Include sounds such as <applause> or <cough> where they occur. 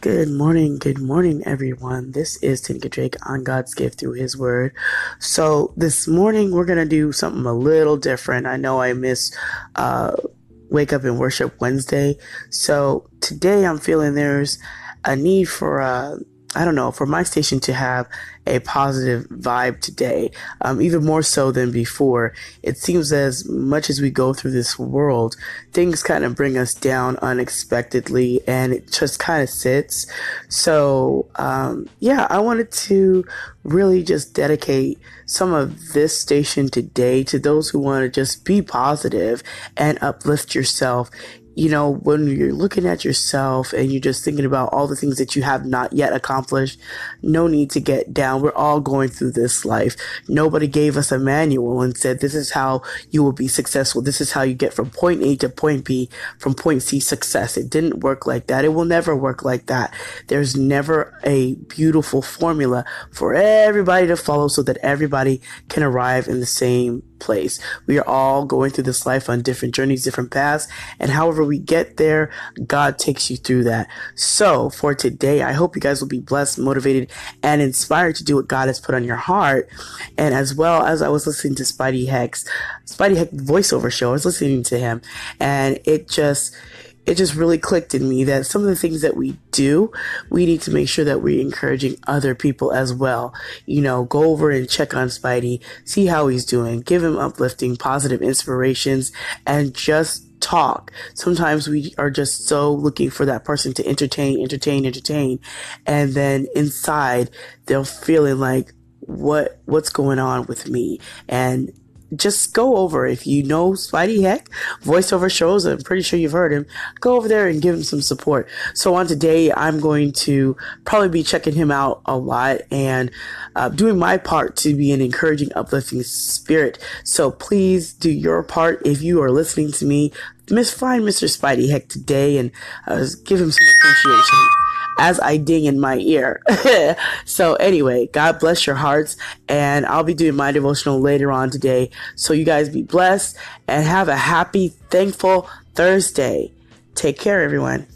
Good morning, good morning, everyone. This is Tinka Drake on God's gift through His Word. So this morning we're gonna do something a little different. I know I missed uh, Wake Up and Worship Wednesday, so today I'm feeling there's a need for uh, I don't know, for my station to have a positive vibe today, um, even more so than before. It seems as much as we go through this world, things kind of bring us down unexpectedly and it just kind of sits. So, um, yeah, I wanted to really just dedicate some of this station today to those who want to just be positive and uplift yourself you know, when you're looking at yourself and you're just thinking about all the things that you have not yet accomplished, no need to get down. We're all going through this life. Nobody gave us a manual and said, this is how you will be successful. This is how you get from point A to point B, from point C success. It didn't work like that. It will never work like that. There's never a beautiful formula for everybody to follow so that everybody can arrive in the same place. We are all going through this life on different journeys, different paths, and however we get there, God takes you through that. So for today, I hope you guys will be blessed, motivated, and inspired to do what God has put on your heart. And as well as I was listening to Spidey Heck's Spidey Heck voiceover show, I was listening to him, and it just it just really clicked in me that some of the things that we do, we need to make sure that we're encouraging other people as well. You know, go over and check on Spidey, see how he's doing, give him uplifting, positive inspirations, and just talk. Sometimes we are just so looking for that person to entertain, entertain, entertain. And then inside they're feeling like, what, what's going on with me? And just go over if you know Spidey Heck voiceover shows. I'm pretty sure you've heard him. Go over there and give him some support. So on today, I'm going to probably be checking him out a lot and uh, doing my part to be an encouraging, uplifting spirit. So please do your part if you are listening to me. Miss find Mr. Spidey Heck today and uh, give him some appreciation as I ding in my ear. <laughs> so anyway, God bless your hearts and I'll be doing my devotional later on today. So you guys be blessed and have a happy, thankful Thursday. Take care, everyone.